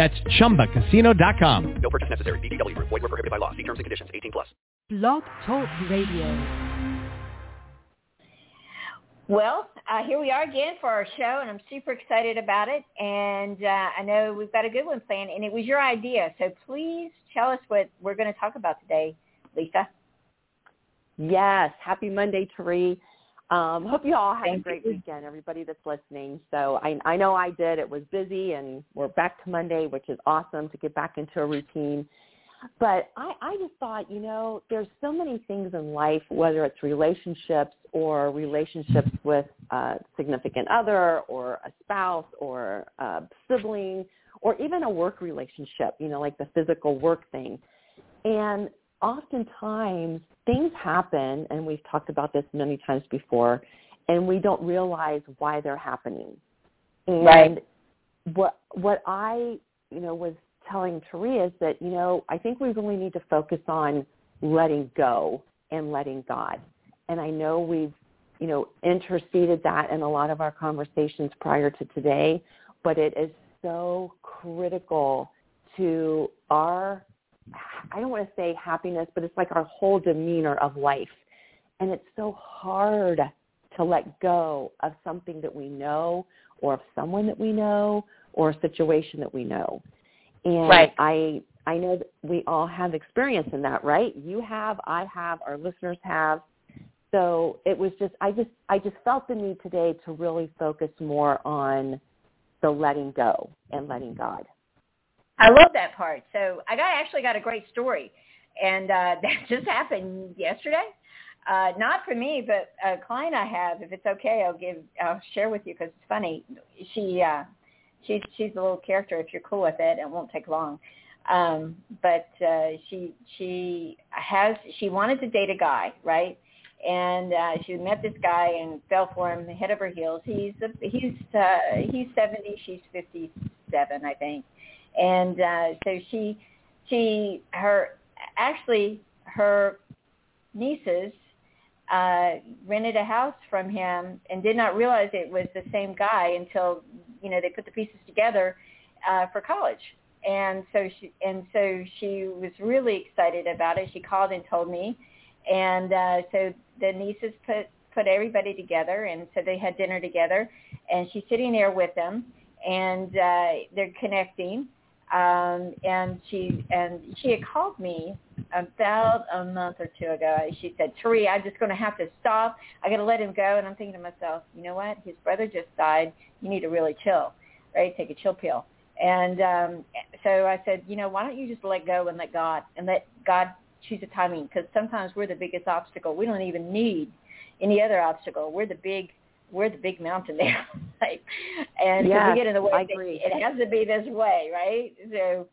That's ChumbaCasino.com. No purchase necessary. VGW. Void were prohibited by law. See terms and conditions. 18 plus. Blog Talk Radio. Well, uh, here we are again for our show, and I'm super excited about it. And uh, I know we've got a good one planned, and it was your idea. So please tell us what we're going to talk about today, Lisa. Yes. Happy Monday, Therese. Um, hope you all had Thank a great you. weekend, everybody that's listening. So I, I know I did. It was busy, and we're back to Monday, which is awesome to get back into a routine. But I, I just thought, you know, there's so many things in life, whether it's relationships or relationships with a significant other or a spouse or a sibling or even a work relationship, you know, like the physical work thing. And oftentimes things happen, and we've talked about this many times before, and we don't realize why they're happening. And Right. what what I, you know, was telling Taria is that, you know, I think we really need to focus on letting go and letting God. And I know we've, you know, interceded that in a lot of our conversations prior to today, but it is so critical to our I don't want to say happiness, but it's like our whole demeanor of life. And it's so hard to let go of something that we know or of someone that we know or a situation that we know. And Right. I I know that we all have experience in that, right? You have, I have, our listeners have. So it was just I just I just felt the need today to really focus more on the letting go and letting mm-hmm. God. I love that part. So I got actually got a great story, and uh, that just happened yesterday. Uh, not for me, but a client I have. If it's okay, I'll give I'll share with you because it's funny. She uh, she's she's a little character. If you're cool with it, it won't take long. Um, but uh, she she has she wanted to date a guy, right? And uh, she met this guy and fell for him head over heels. He's a, he's uh, he's seventy, she's fifty seven, I think and uh, so she she her actually her nieces uh, rented a house from him and did not realize it was the same guy until you know they put the pieces together uh, for college. And so she and so she was really excited about it. She called and told me, and uh, so the nieces put put everybody together, and so they had dinner together, and she's sitting there with them, and uh, they're connecting um, and she and she had called me about a month or two ago. She said, "Tari, I'm just going to have to stop. I got to let him go." And I'm thinking to myself, you know what? His brother just died. You need to really chill, right? Take a chill pill. And um, so I said, you know, why don't you just let go and let God and let God choose the timing? Because sometimes we're the biggest obstacle. We don't even need any other obstacle. We're the big we're the big mountain there. like, and Yes, we get in the way. I it- agree. It has to be this way, right? So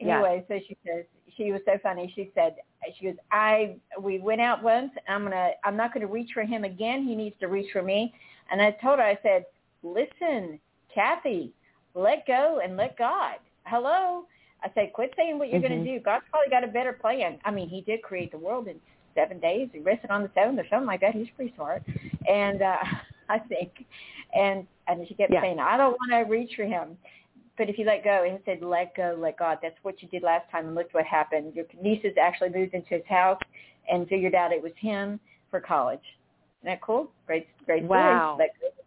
anyway, so she says she was so funny. She said she goes, I we went out once. I'm gonna I'm not gonna reach for him again. He needs to reach for me. And I told her I said, listen, Kathy, let go and let God. Hello. I said, quit saying what you're Mhm. going to do. God's probably got a better plan. I mean, he did create the world in seven days. He rested on the seventh or something like that. He's pretty smart. And uh, I think, and and she kept Yeah. saying, I don't want to reach for him. But if you let go, and he said, let go, let God. That's what you did last time, and look what happened. Your nieces actually moved into his house and figured out it was him for college. Isn't that cool? Great, great story. Wow.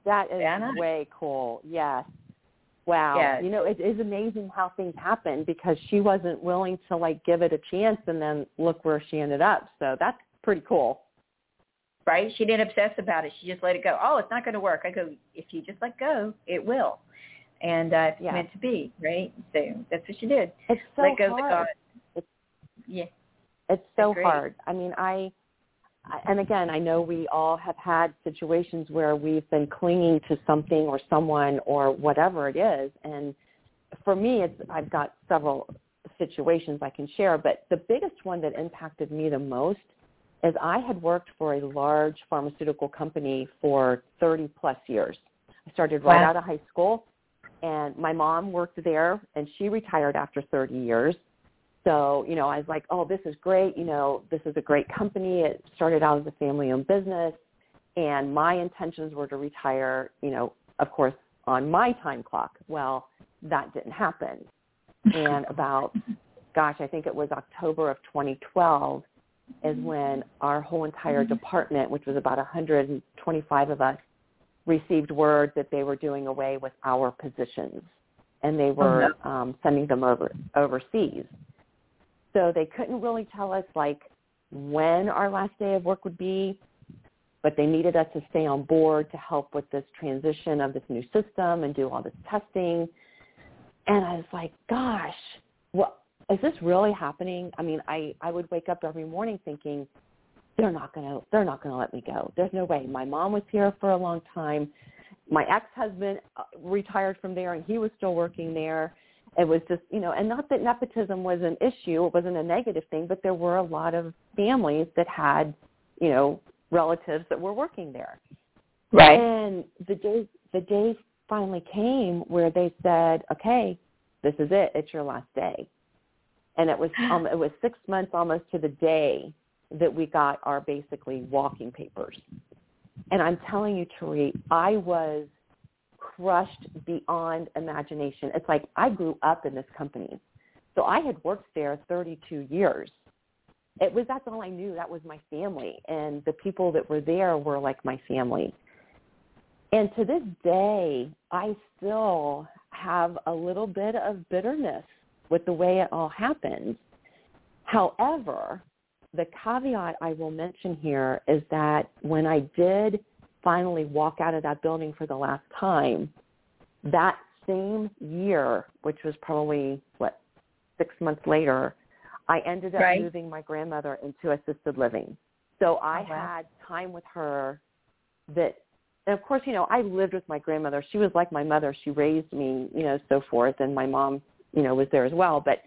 That is know. way cool. Yes. Wow. Yes. You know, it is amazing how things happen because she wasn't willing to like give it a chance and then look where she ended up. So that's pretty cool. Right? She didn't obsess about it. She just let it go. Oh, it's not going to work. I go, if you just let go, it will. And uh, it's Yeah. meant to be, right? So that's what she did. It's so let go of hard. God. Yeah. It's so Agreed. hard. I mean, I, I- and again, I know we all have had situations where we've been clinging to something or someone or whatever it is. And for me, it's I've got several situations I can share, but the biggest one that impacted me the most is I had worked for a large pharmaceutical company for 30 plus years. I started right Wow. out of high school and my mom worked there and she retired after 30 years. So, you know, I was like, oh, this is great. You know, this is a great company. It started out as a family owned business and my intentions were to retire, you know, of course, on my time clock. Well, that didn't happen. And about, gosh, I think it was October of 2012 is when our whole entire department, which was about 125 of us, received word that they were doing away with our positions and they were um, sending them over overseas. So they couldn't really tell us like when our last day of work would be, but they needed us to stay on board to help with this transition of this new system and do all this testing. And I was like, gosh, what is this really happening? I mean, I I would wake up every morning thinking they're not going to they're not going to let me go. There's no way. My mom was here for a long time. My ex-husband uh, retired from there and he was still working there. It was just, you know, and not that nepotism was an issue, it wasn't a negative thing, but there were a lot of families that had, you know, relatives that were working there. Right. And the day the day finally came where they said, "Okay, this is it. It's your last day." And it was um, it was six months almost to the day that we got our basically walking papers. And I'm telling you, Tari, I was crushed beyond imagination. It's like I grew up in this company. So I had worked there 32 years. It was that's all I knew. That was my family, and the people that were there were like my family. And to this day, I still have a little bit of bitterness with the way it all happened. However, the caveat I will mention here is that when I did finally walk out of that building for the last time, that same year, which was probably what six months later, I ended up Right. moving my grandmother into assisted living. So I Oh, wow. had time with her that and of course, you know, I lived with my grandmother. She was like my mother. She raised me, you know, so forth and my mom, you know, was there as well. But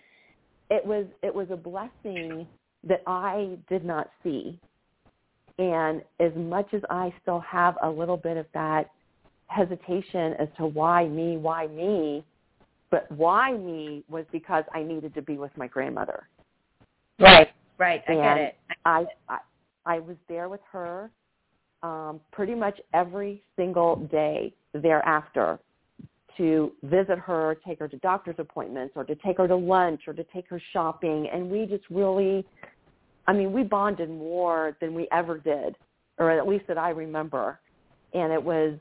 it was it was a blessing that I did not see. And as much as I still have a little bit of that hesitation as to why me, why me, but why me was because I needed to be with my grandmother. Right. Right. I get And it. I, I I was there with her um, pretty much every single day thereafter to visit her, take her to doctor's appointments, or to take her to lunch, or to take her shopping, and we just really, I mean, we bonded more than we ever did, or at least that I remember, and it was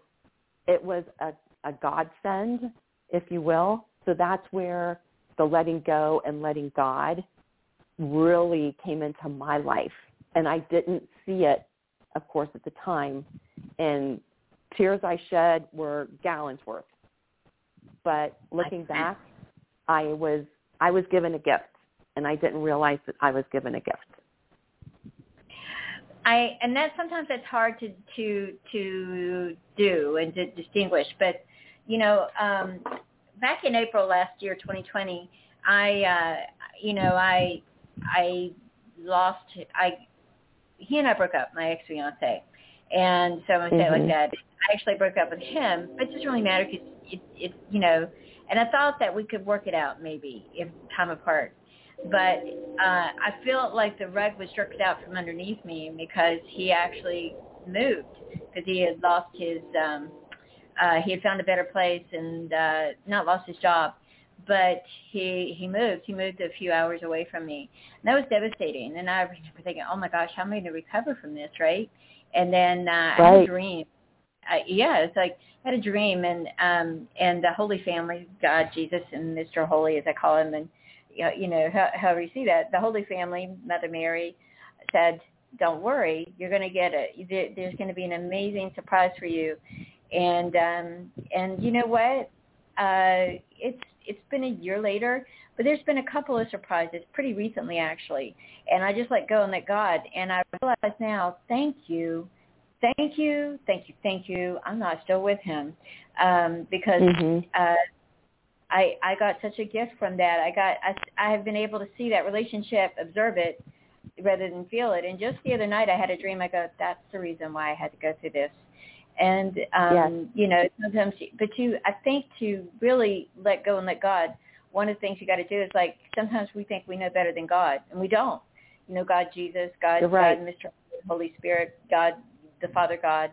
it was a, a godsend, if you will. So that's where the letting go and letting God really came into my life. And I didn't see it, of course, at the time. And tears I shed were gallons worth. But looking back, I was I was given a gift and I didn't realize that I was given a gift. I and that sometimes it's hard to to to do and to distinguish. But you know, um, back in April last year, 2020, I uh, you know I I lost I he and I broke up, my ex fiance, and so I'm gonna say it like that. I actually broke up with him, but it doesn't really matter because it, it you know. And I thought that we could work it out maybe if time apart but uh, I feel like the rug was jerked out from underneath me because he actually moved because he had lost his um, uh, he had found a better place and uh, not lost his job, but he he moved. He moved a few hours away from me, and that was devastating. And I remember thinking, oh my gosh, how am I going to recover from this, right? And then uh, I had a dream. Uh, yeah, it's like I had a dream, and um, and the Holy Family, God, Jesus, and Mr. Holy, as I call him, and you know, how, however you see that, the Holy Family, Mother Mary, said, "Don't worry, you're going to get it. There- There's going to be an amazing surprise for you." And um, and you know what? Uh, it's it's been a year later, but there's been a couple of surprises pretty recently actually, and I just let go and let God, and I realize now, thank you, thank you, thank you, thank you. I'm not still with Him um, because Mhm. uh, I I got such a gift from that. I got I I have been able to see that relationship, observe it rather than feel it. And just the other night I had a dream. I go, that's the reason why I had to go through this. And um Yes. you know, sometimes but you I think to really let go and let God, one of the things you got to do is like sometimes we think we know better than God and we don't. You know, God Jesus, God, right. God, Mr. Holy Spirit, God, the Father God.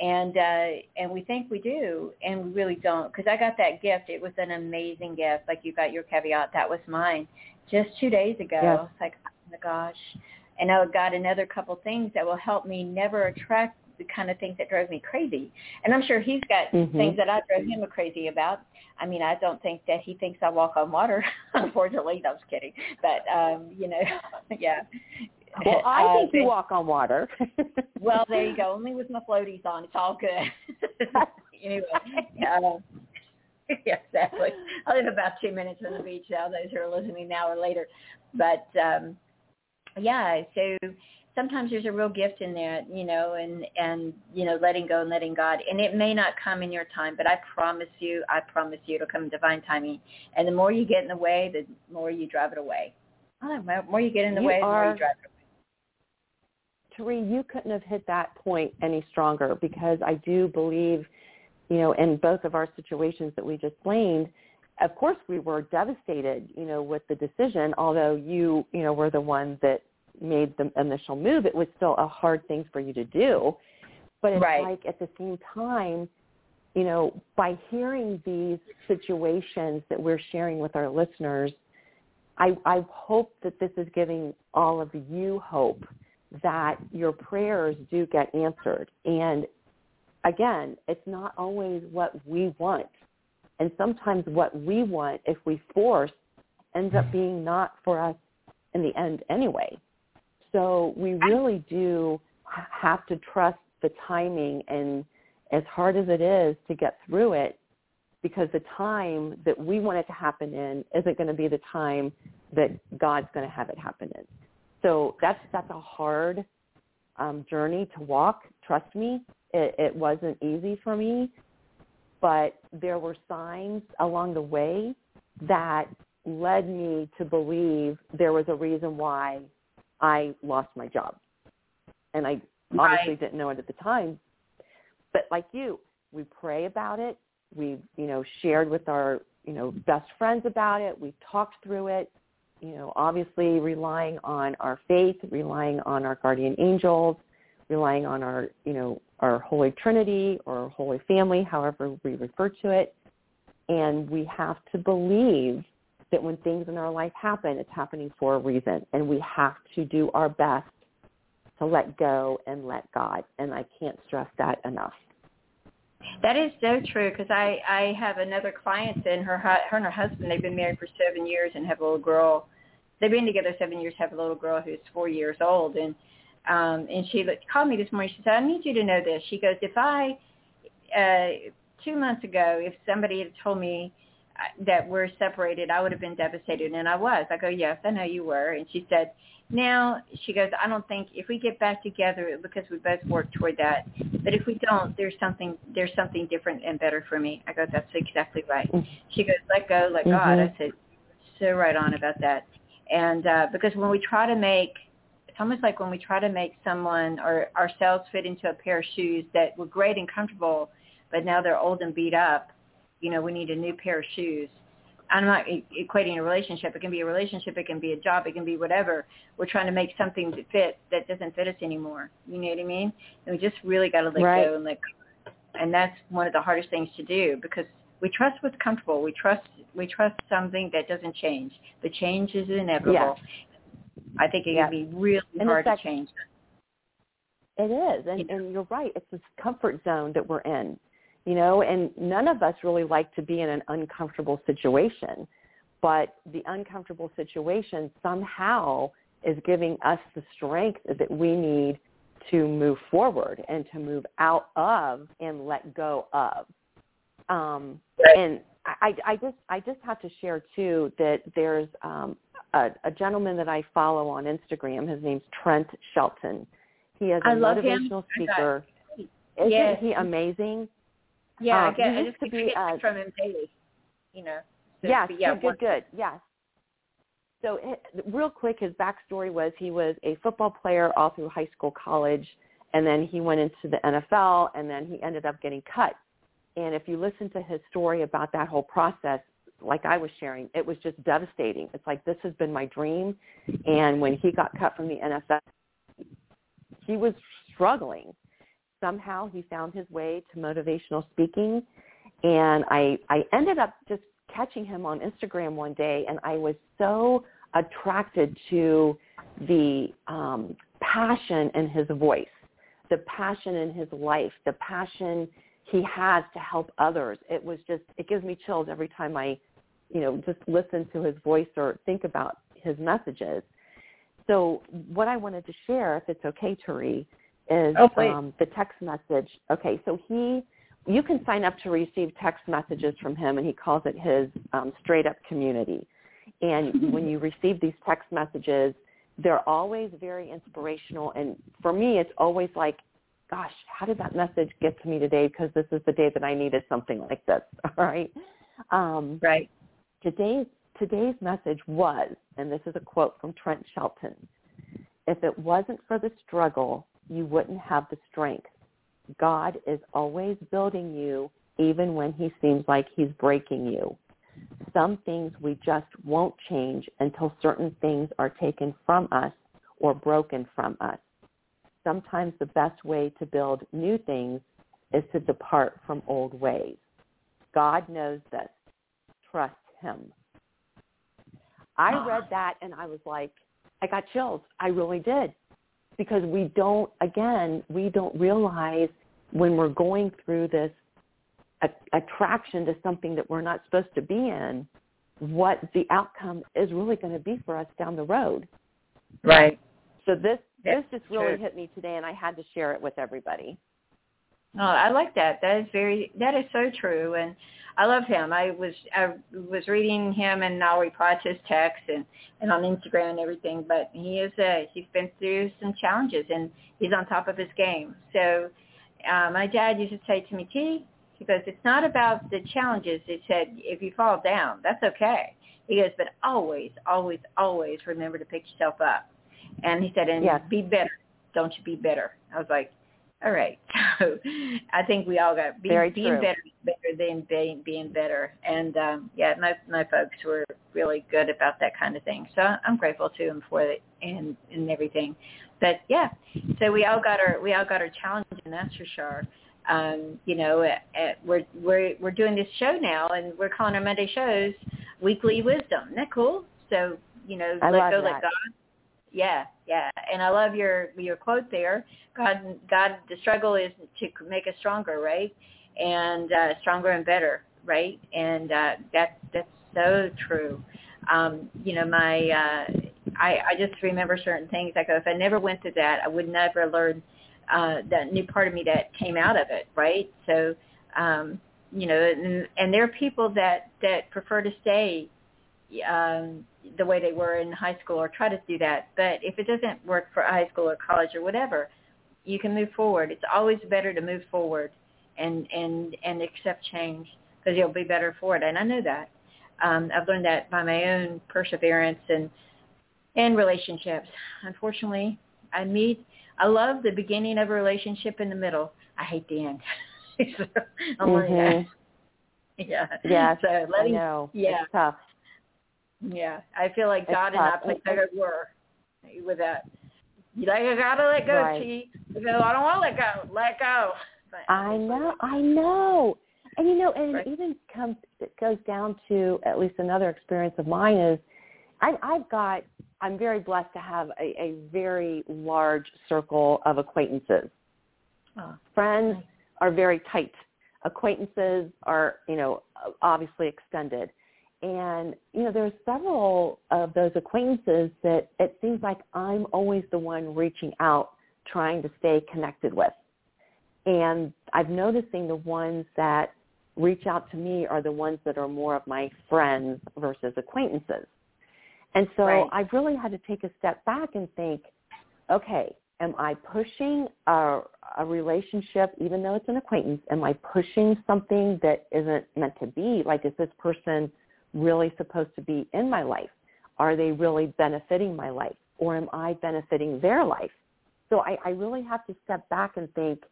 And uh and we think we do and we really don't. Because i got that gift. It was an amazing gift. Like you got your caveat. That was mine just two days ago. Yes. it's like oh my gosh. And i got another couple things that will help me never attract the kind of things that drove me crazy. And i'm sure he's got Mhm. things that i drove him crazy about. I mean i don't think that he thinks i walk on water unfortunately. No, i was kidding. But um you know yeah Well, I Uh, think you walk on water. well, there you go. Only with my floaties on. It's all good. anyway, uh, yeah, exactly. I live about two minutes from the beach now. Those who are listening now or later, but um, yeah. So sometimes there's a real gift in there, you know, and and you know, letting go and letting God. And it may not come in your time, but I promise you, I promise you, it'll come in divine timing. And the more you get in the way, the more you drive it away. I don't know, the more you get in the You way, the more you drive it away. Therese, you couldn't have hit that point any stronger because I do believe, you know, in both of our situations that we just blamed, of course we were devastated, you know, with the decision, although you, you know, were the one that made the initial move. It was still a hard thing for you to do. But it's Right. like at the same time, you know, by hearing these situations that we're sharing with our listeners, I, I hope that this is giving all of you hope that your prayers do get answered. And again, it's not always what we want. And sometimes what we want, if we force, ends up being not for us in the end anyway. So we really do have to trust the timing and as hard as it is to get through it, because the time that we want it to happen in isn't going to be the time that God's going to have it happen in. So that's that's a hard um, journey to walk. Trust me, it, it wasn't easy for me, but there were signs along the way that led me to believe there was a reason why I lost my job, and I obviously Right. didn't know it at the time. But like you, we pray about it. We, you know, shared with our, you know, best friends about it. We talked through it you know, obviously relying on our faith, relying on our guardian angels, relying on our, you know, our Holy Trinity or Holy Family, however we refer to it. And we have to believe that when things in our life happen, it's happening for a reason. And we have to do our best to let go and let God. And I can't stress that enough. That is so true because I I have another client and her her and her husband they've been married for seven years and have a little girl. They've been together seven years, have a little girl who's four years old, and um and she called me this morning. She said, "I need you to know this." She goes, "If I uh two months ago, if somebody had told me that we're separated, I would have been devastated, and I was." I go, "Yes, I know you were," and she said. Now she goes. I don't think if we get back together because we both work toward that. But if we don't, there's something there's something different and better for me. I go, that's exactly right. She goes, let go, let God. I said, so right on about that. And uh, because when we try to make, it's almost like when we try to make someone or ourselves fit into a pair of shoes that were great and comfortable, but now they're old and beat up. You know, we need a new pair of shoes. I'm not equating a relationship. It can be a relationship. It can be a job. It can be whatever. We're trying to make something that fit that doesn't fit us anymore. You know what I mean? And we just really got to let Right. go and let go. And that's one of the hardest things to do because we trust what's comfortable. We trust we trust something that doesn't change. The change is inevitable. I think it Yes. can be really And hard it's to change. It is, and, and you're right. It's this comfort zone that we're in, you know, and none of us really like to be in an uncomfortable situation, but the uncomfortable situation somehow is giving us the strength that we need to move forward and to move out of and let go of. Um, and I, I just I just have to share too that there's um, a, a gentleman that I follow on Instagram. His name's Trent Shelton. He is a I love him. motivational I speaker. Isn't Yes. he amazing? Yeah, Uh, I get I just to be, uh, from him daily. You know. So, yes, yeah, good, good, good. Yes. So, it, real quick, his backstory was he was a football player all through high school, college, and then he went into the NFL, and then he ended up getting cut. And if you listen to his story about that whole process, like I was sharing, it was just devastating. It's like this has been my dream, and when he got cut from the NFL, he was struggling. Somehow he found his way to motivational speaking, and I I ended up just catching him on Instagram one day, and I was so attracted to the um, passion in his voice, the passion in his life, the passion he has to help others. It was just it gives me chills every time I, you know, just listen to his voice or think about his messages. So what I wanted to share, if it's okay, Turi, is Oh, um, the text message. Okay, so he, you can sign up to receive text messages from him, and he calls it his um, straight up community. And when you receive these text messages, they're always very inspirational. And for me, it's always like, gosh, how did that message get to me today? Because this is the day that I needed something like this. All right. Um, right. today's today's message was, and this is a quote from Trent Shelton, if it wasn't for the struggle, you wouldn't have the strength. God is always building you even when he seems like he's breaking you. Some things we just won't change until certain things are taken from us or broken from us. Sometimes the best way to build new things is to depart from old ways. God knows this. Trust him. I ah. read that and I was like, I got chills. I really did. Because we don't, again, we don't realize when we're going through this a- attraction to something that we're not supposed to be in, what the outcome is really going to be for us down the road. Right. So this this just really sure. hit me today, and I had to share it with everybody. Oh, I like that. That is very that is so true, and I love him. I was I was reading him, and I'll reply to his text and and on Instagram and everything. But he is a he's been through some challenges, and he's on top of his game. So uh, my dad used to say to me, T, he goes, it's not about the challenges. He said, if you fall down, that's okay. He goes, but always, always, always remember to pick yourself up. And he said, and Yes. be better. Don't you be bitter. I was like, all right. So I think we all got be, Very being true. better better than being being better. And um yeah, my my folks were really good about that kind of thing. So I'm grateful to them for it and and everything. But yeah, so we all got our we all got our challenge, and that's for sure. Um, you know, at, at, we're we're we're doing this show now, and we're calling our Monday shows Weekly Wisdom. Isn't that cool? So you know, I let go, that. let God. Yeah, yeah, and I love your your quote there. God, God, the struggle is to make us stronger, right? And uh, stronger and better, right? And uh, that's that's so true. Um, you know, my uh, I I just remember certain things. I go, if I never went through that, I would never learn uh, that new part of me that came out of it, right? So, um, you know, and, and there are people that that prefer to stay um, the way they were in high school or try to do that. But if it doesn't work for high school or college or whatever, you can move forward. It's always better to move forward and and and accept change because you'll be better for it. And I know that. Um, I've learned that by my own perseverance and and relationships. Unfortunately, I meet. I love the beginning of a relationship in the middle. I hate the end. So, I'm learning that. Yeah. Yes, So I know. yeah. It's tough. Yeah, I feel like It's God and I tough. put together were with that. You like, I gotta let go, Right. You go, I don't want to let go. Let go. But I know, I know. And you know, and Right. it even comes it goes down to at least another experience of mine is I I've got I'm very blessed to have a, a very large circle of acquaintances. Oh, Friends nice. are very tight. Acquaintances are, you know, obviously extended. And, you know, there's several of those acquaintances that it seems like I'm always the one reaching out trying to stay connected with. And I'm noticing the ones that reach out to me are the ones that are more of my friends versus acquaintances. And so Right. I've really had to take a step back and think, okay, am I pushing a, a relationship, even though it's an acquaintance, am I pushing something that isn't meant to be? Like, is this person really supposed to be in my life? Are they really benefiting my life? Or am I benefiting their life? So I, I really have to step back and think,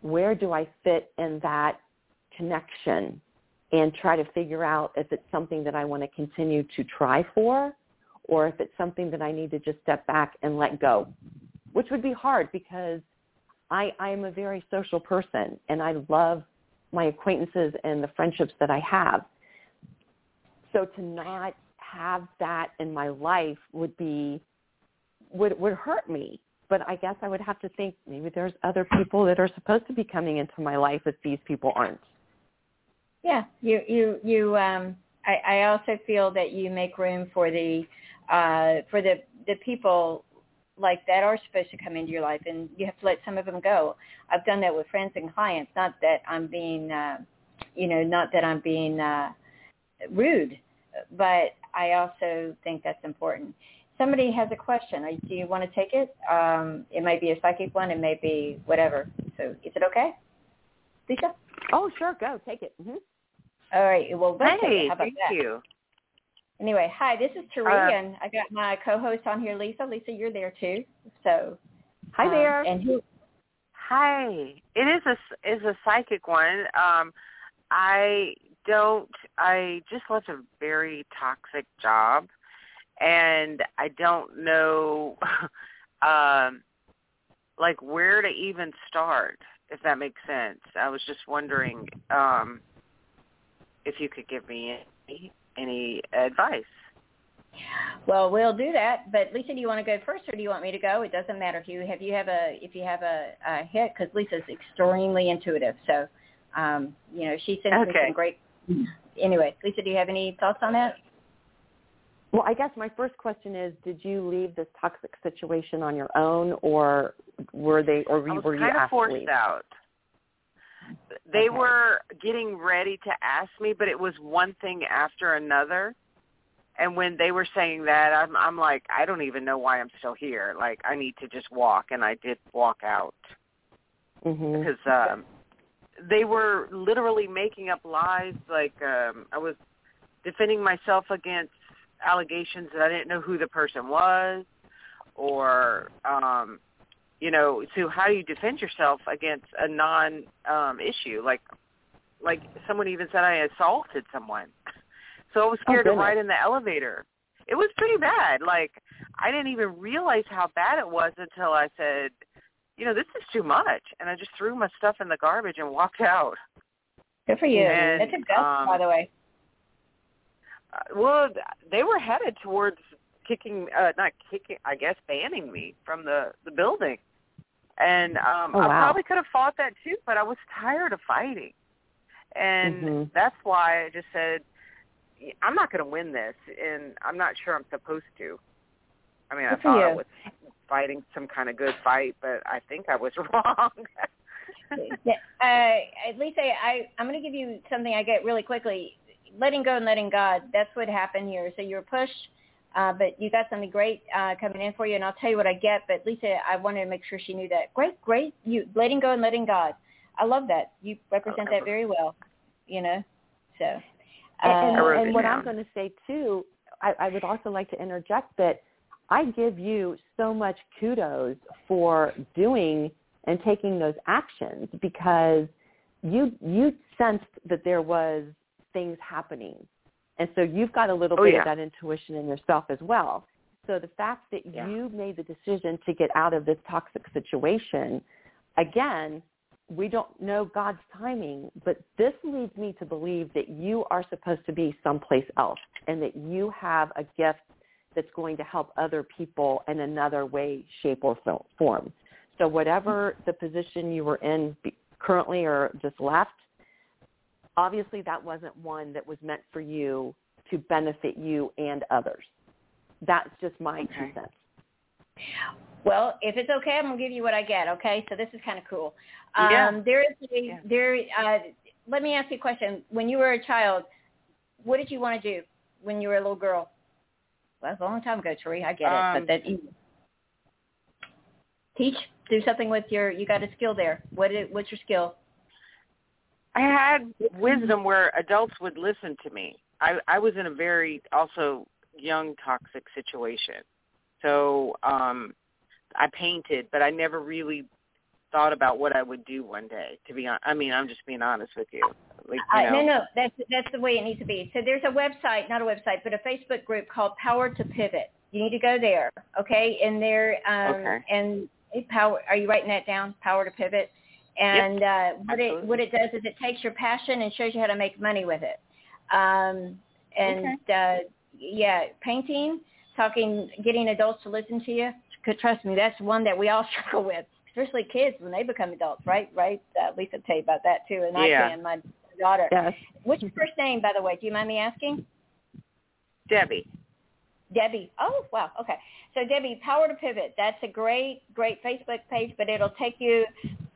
where do I fit in that connection and try to figure out if it's something that I want to continue to try for or if it's something that I need to just step back and let go, which would be hard because I, I am a very social person and I love my acquaintances and the friendships that I have. So to not have that in my life would be would would hurt me. But I guess I would have to think maybe there's other people that are supposed to be coming into my life if these people aren't. Yeah, you you you. Um, I, I also feel that you make room for the uh, for the the people like that are supposed to come into your life, and you have to let some of them go. I've done that with friends and clients. Not that I'm being, uh, you know, not that I'm being uh, rude, but I also think that's important. Somebody has a question. Do you want to take it? Um, it might be a psychic one. It may be whatever. So is it okay, Lisa? Oh, sure. Go. Take it. Mm-hmm. All right. Well, let's take Hey, it. How about thank that? you. Anyway, hi, this is Tari, Uh, and I got my co-host on here, Lisa. Lisa, you're there too. So Hi um, there. And who? Hi. It is a s- is a psychic one. Um, I don't. I just left a very toxic job, and I don't know, um, like where to even start. If that makes sense. I was just wondering um, if you could give me any, any advice. Well, we'll do that. But Lisa, do you want to go first, or do you want me to go? It doesn't matter if you have you have a if you have a, a hit because Lisa's extremely intuitive. So, um, you know, she sends me Okay. some great. Anyway, Lisa, do you have any thoughts on that? Well, I guess my first question is, did you leave this toxic situation on your own, or were they, or I were, was were you kind of to forced leave? out. They Okay. were getting ready to ask me, but it was one thing after another. And when they were saying that, I'm I'm like, I don't even know why I'm still here. Like I need to just walk, and I did walk out Mm-hmm. because um, they were literally making up lies. Like um, I was defending myself against allegations that I didn't know who the person was, or um, you know, so how do you defend yourself against a non um, issue? Like like someone even said I assaulted someone. So I was Oh, scared to ride in the elevator. It was pretty bad. Like I didn't even realize how bad it was until I said, you know, this is too much, and I just threw my stuff in the garbage and walked out. Good for you. And, That's a gut, um, by the way. Uh, well, they were headed towards kicking, uh, not kicking, I guess, banning me from the the building. And um Oh, I probably could have fought that too, but I was tired of fighting. And Mhm. that's why I just said, I'm not going to win this, and I'm not sure I'm supposed to. I mean, I Good for thought I was fighting some kind of good fight, but I think I was wrong. yeah, uh, Lisa, I, I'm going to give you something I get really quickly. Letting go and letting God. That's what happened here. So you were pushed, uh, but you got something great uh, coming in for you, and I'll tell you what I get. But Lisa, I wanted to make sure she knew that. Great, great. You letting go and letting God. I love that. You represent that very well. You know, so. And, uh, and, I wrote and what down. I'm going to say too, I, I would also like to interject that I give you so much kudos for doing and taking those actions because you you sensed that there was things happening, and so you've got a little Oh, bit yeah. of that intuition in yourself as well. So the fact that Yeah. you made the decision to get out of this toxic situation, again, we don't know God's timing, but this leads me to believe that you are supposed to be someplace else and that you have a gift that's going to help other people in another way, shape, or form. So whatever the position you were in currently or just left, obviously that wasn't one that was meant for you to benefit you and others. That's just my Okay. two cents. Well, if it's okay, I'm gonna give you what I get. Okay, so this is kind of cool. Um, Yeah. There is a, Yeah. there. Uh, let me ask you a question. When you were a child, what did you want to do when you were a little girl? Well, that's a long time ago, Tori. I get it, Um, but that teach, do something with your. You got a skill there. What is, what's your skill? I had wisdom where adults would listen to me. I I was in a very also young toxic situation. So um I painted, but I never really thought about what I would do one day. To be honest, I mean, I'm just being honest with you. Like, you Uh, know, no, no, that's that's the way it needs to be. So there's a website, not a website, but a Facebook group called Power to Pivot. You need to go there, okay? And there, um, Okay. and power. Are you writing that down? Power to Pivot. And uh, what it what it does is it takes your passion and shows you how to make money with it. Um, and uh, yeah, painting, talking, getting adults to listen to you. Trust me, that's one that we all struggle with, especially kids when they become adults, right? Right? Uh, Lisa tell you about that too, and Yeah. I can. My daughter. Yes. What's your first name, by the way? Do you mind me asking? Debbie. Debbie. Oh, wow. Okay. So Debbie, Power to Pivot. That's a great, great Facebook page, but it'll take you.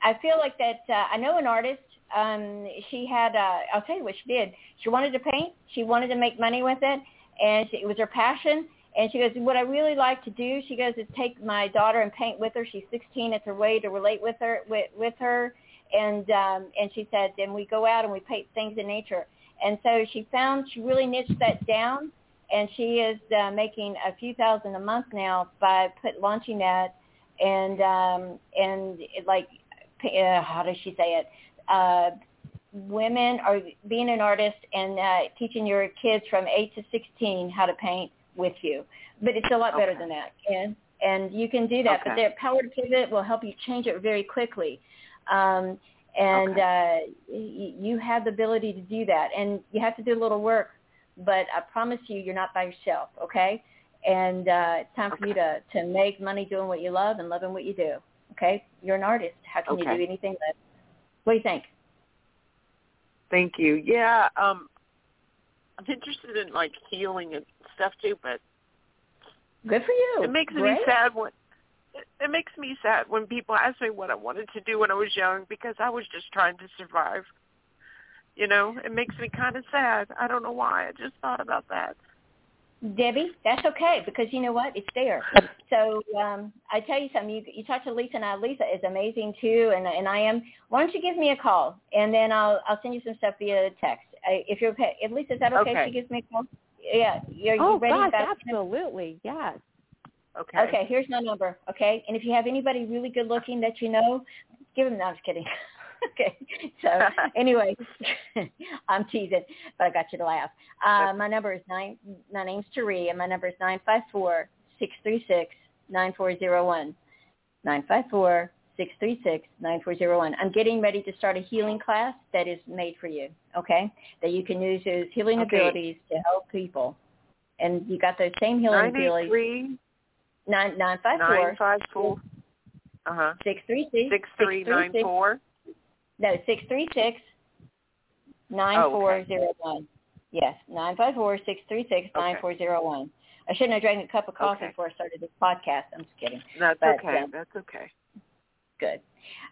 I feel like that. Uh, I know an artist. Um, she had. Uh, I'll tell you what she did. She wanted to paint. She wanted to make money with it, and she, it was her passion. And she goes, what I really like to do, she goes, is take my daughter and paint with her. She's 16. It's her way to relate with her, with, with her. And um, and she said, then we go out and we paint things in nature. And so she found she really niched that down and she is uh, making a few thousand a month now by put launching that and um and it, like uh, how does she say it uh women are being an artist and uh teaching your kids from 8 to 16 how to paint with you but it's a lot better Okay. than that and and you can do that but Okay. the power to pivot will help you change it very quickly um and uh y- you have the ability to do that and you have to do a little work but I promise you, you're not by yourself, okay? And uh, it's time for you to to make money doing what you love and loving what you do, okay? You're an artist. How can you do anything less? What do you think? Thank you. Yeah, um I'm interested in like healing and stuff too, but Good for you. it makes Great. me sad when it, it makes me sad when people ask me what I wanted to do when I was young because I was just trying to survive. You know, it makes me kind of sad. I don't know why. I just thought about that. Debbie, that's okay because you know what? It's there. So um, I tell you something. You you talk to Lisa and I. Lisa is amazing too, and and I am. Why don't you give me a call and then I'll I'll send you some stuff via text. I, if you're okay, if Lisa, is that okay? Okay. If she gives me a call. Yeah, you're you Oh ready? gosh, absolutely. Yes. Okay. Okay, here's my number. Okay, and if you have anybody really good looking that you know, give them. No, I'm just kidding. okay, so anyway, I'm teasing, but I got you to laugh. Uh, my number is nine. My name's Tari, and my number is nine five four six three six nine four zero one. Nine five four six three six nine four zero one. I'm getting ready to start a healing class that is made for you. Okay, that you can use those healing Okay. abilities to help people. And you got those same healing abilities. Three Nine nine five nine four five four. Uh huh. six three six Six three nine four. No, six three six nine Oh, four okay. zero one. Yes, nine five four six three six nine four zero one. I shouldn't have drank a cup of coffee Okay. before I started this podcast. I'm just kidding. That's But, okay. um, That's okay. Good.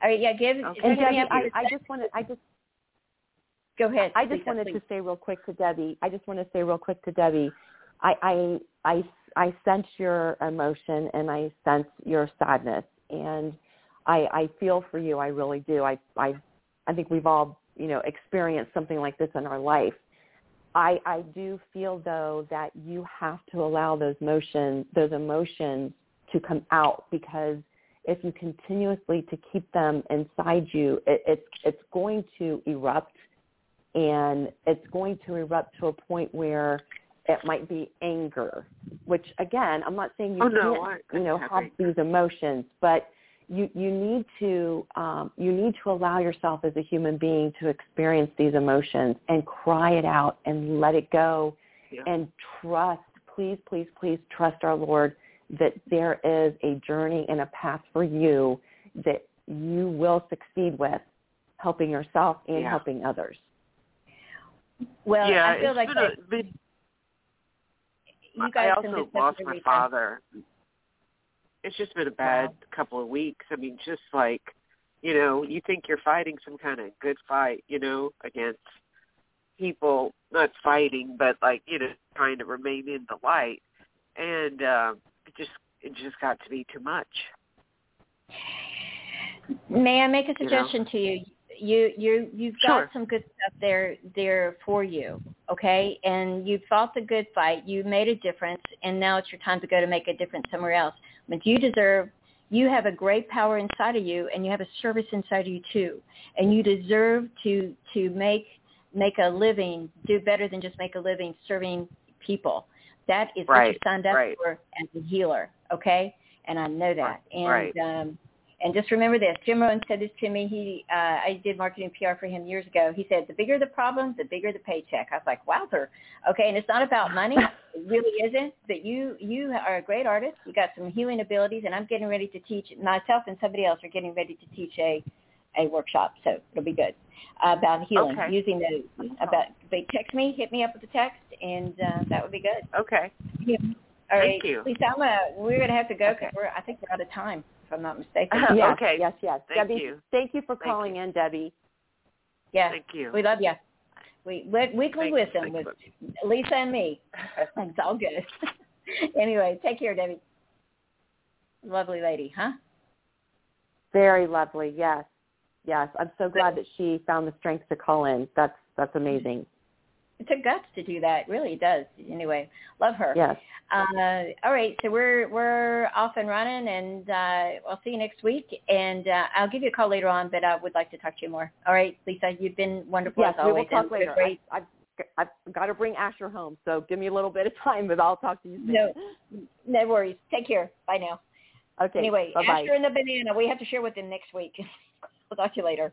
All right, yeah, give Okay. And me Debbie, I, your- I just wanted I just go ahead. I just Lisa, wanted please. to say real quick to Debbie. I just want to say real quick to Debbie. I I I I sense your emotion and I sense your sadness and I I feel for you. I really do. I I I think we've all you know experienced something like this in our life. I I do feel though that you have to allow those emotions those emotions to come out because if you continuously to keep them inside you, it, it's it's going to erupt and it's going to erupt to a point where it might be anger, which again, I'm not saying you Oh, no, can't, I- you know, have these emotions, but you you need to um, you need to allow yourself as a human being to experience these emotions and cry it out and let it go Yeah. and trust. Please, please, please trust our Lord that there is a journey and a path for you that you will succeed with helping yourself and Yeah. helping others. well, yeah, I feel like that, a, been, you guys I also lost my father. It's just been a bad couple of weeks. I mean, just like, you know, you think you're fighting some kind of good fight, you know, against people not fighting, but like, you know, trying to remain in the light, and uh, it just it just got to be too much. May I make a You know? suggestion to you? You you you've got Sure. some good stuff there there for you, okay? And you fought the good fight. You made a difference, and now it's your time to go to make a difference somewhere else. But you deserve. You have a great power inside of you, and you have a service inside of you too, and you deserve to to make make a living, do better than just make a living serving people. That is what you signed up right. for as a healer, okay? And I know that. And Right. um and just remember this. Jim Rohn said this to me. He, uh, I did marketing PR for him years ago. He said, the bigger the problem, the bigger the paycheck. I was like, wowzer. Okay. And it's not about money. it really isn't. But you, you are a great artist. You got some healing abilities and I'm getting ready to teach myself and somebody else are getting ready to teach a, a workshop. So it'll be good uh, about healing Okay. using the, about, they text me, hit me up with the text and, uh, that would be good. Okay. Yeah. All right. Thank you. Lisa, I'm gonna, we're going to have to go because Okay. I think we're out of time if I'm not mistaken. Uh-huh. yes, Okay. yes, yes. Thank Debbie, you. thank you for Thank calling you. in, Debbie. Yeah. Thank you. We love you. We we- weekly Thank- wisdom thank with you. Lisa and me. It's all good. anyway, take care, Debbie. Lovely lady, huh? Very lovely. Yes, yes. I'm so glad that she found the strength to call in. That's that's amazing. It took guts to do that. Really, does. Anyway, love her. Yes. Uh, all right, so we're we're off and running, and uh, I'll see you next week. And uh, I'll give you a call later on, but I would like to talk to you more. All right, Lisa, you've been wonderful Yes, as we will talk later. Great. I, I've I've got to bring Asher home, so give me a little bit of time, but I'll talk to you soon. No, no worries. Take care. Bye now. Okay. Anyway, bye bye. Asher and the banana. We have to share with them next week. we'll talk to you later.